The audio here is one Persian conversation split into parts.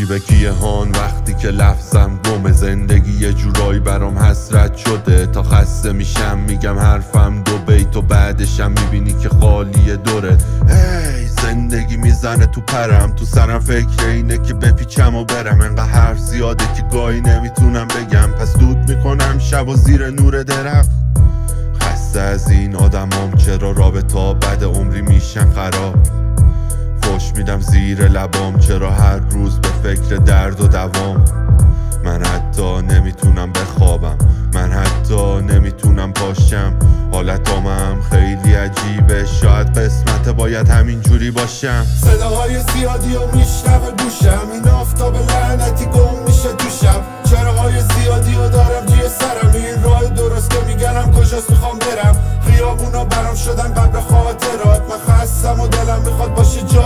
کی به کیه هان؟ وقتی که لفظم گم زندگی یه جورایی برام حسرت شده. تا خسته میشم میگم حرفم دو بیت و بعدشم می‌بینی که خالی دوره. هی زندگی می‌زنه تو پرم. تو سرم فکر اینه که بپیچم و برم. انقدر حرف زیاده که گاهی نمی‌تونم بگم. پس دود می‌کنم شب و زیر نور درخت. خسته از این آدمام چرا رابطه بد عمری میشن؟ خراب. زیر لبام چرا هر روز به فکر درد و دوام؟ من حتی نمی‌تونم بخوابم من حتی نمی‌تونم پاشم. حالتامم خیلی عجیبه شاید قسمت باید همین جوری باشم. صداهای زیادی و میشنوه گوشم این آفتاب لعنتی گم میشه تو شب. چراهای زیادی و دارم توی سرم این راه درست که میگنم کجاست می‌خوام برم. خیابونا برام شدن قبل خاطرات. من خستم و دلم می‌خواد باشه جاده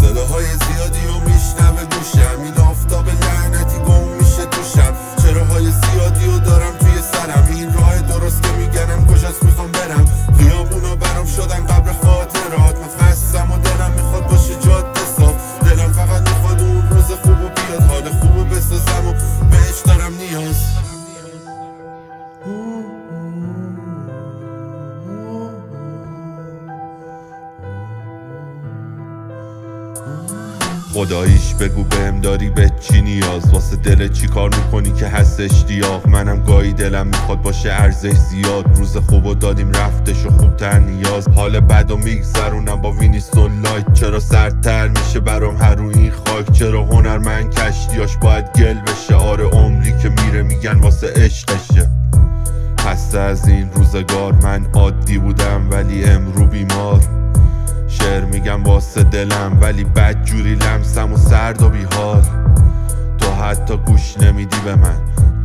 صداهای زیادی و میشنوه گوشم این آفتاب لعنتی گم میشه تو شب. چراهای زیادی و دارم توی سرم. این راه درست که میگنم کجاست می‌خوام برم. خیابونا برام شدن قبل خاطرات. من خستم و دلم می‌خواد باشه جاده صاف. دلم فقط می‌خواد اون روز خوب و بیاد حال خوب و بسازم و بهش دارم نیاز. خداییش بگو بهم داری به چی نیاز؟ واسه دل چی کار می‌کنی که هست اشتیاق منم گاهی دلم می‌خواد باشه ارزش زیاد. روز خوب و دادیم رفتش و خوبتر نیاز. حال بد و میگذرونم با وینیستون لایت چرا سردتر میشه برام هر رو این خاک؟ چرا هنرمند کشتیاش باید گل بشه؟ آره عمری که میره میگن واسه عشقشه. خسته از این روزگار. من عادی بودم ولی امرو بیمار. شعر میگم واسه دلم ولی بد جوری لمسم و سرد و بیحال. تو حتی گوش نمیدی به من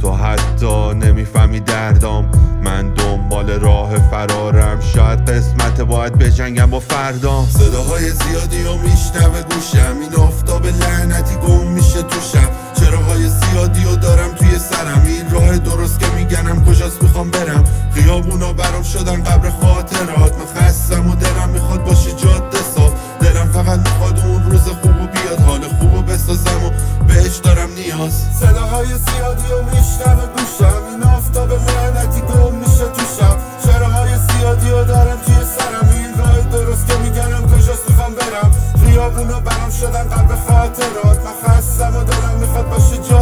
تو حتی نمی‌فهمی دردام. من دنبال راه فرارم شاید قسمت باید بجنگم با فردام. صداهای زیادی و میشنوه گوشم این آفتاب لعنتی گم میشه تو شب. چراهای زیادی و دارم توی سرم این راه درست که میگنم کجاست می‌خوام برم. خیابونا برام شدن قبر دارم نیاز صداهای زیادی و میشنوه گوشم این آفتاب لعنتی گم میشه تو شب. چراهای زیادی و دارم توی سرم. این راه درست که میگنم کجاست می‌خوام برم. خیابونا برام شدن قبل خاطرات. من خستم و دلم می‌خواد باشه جاده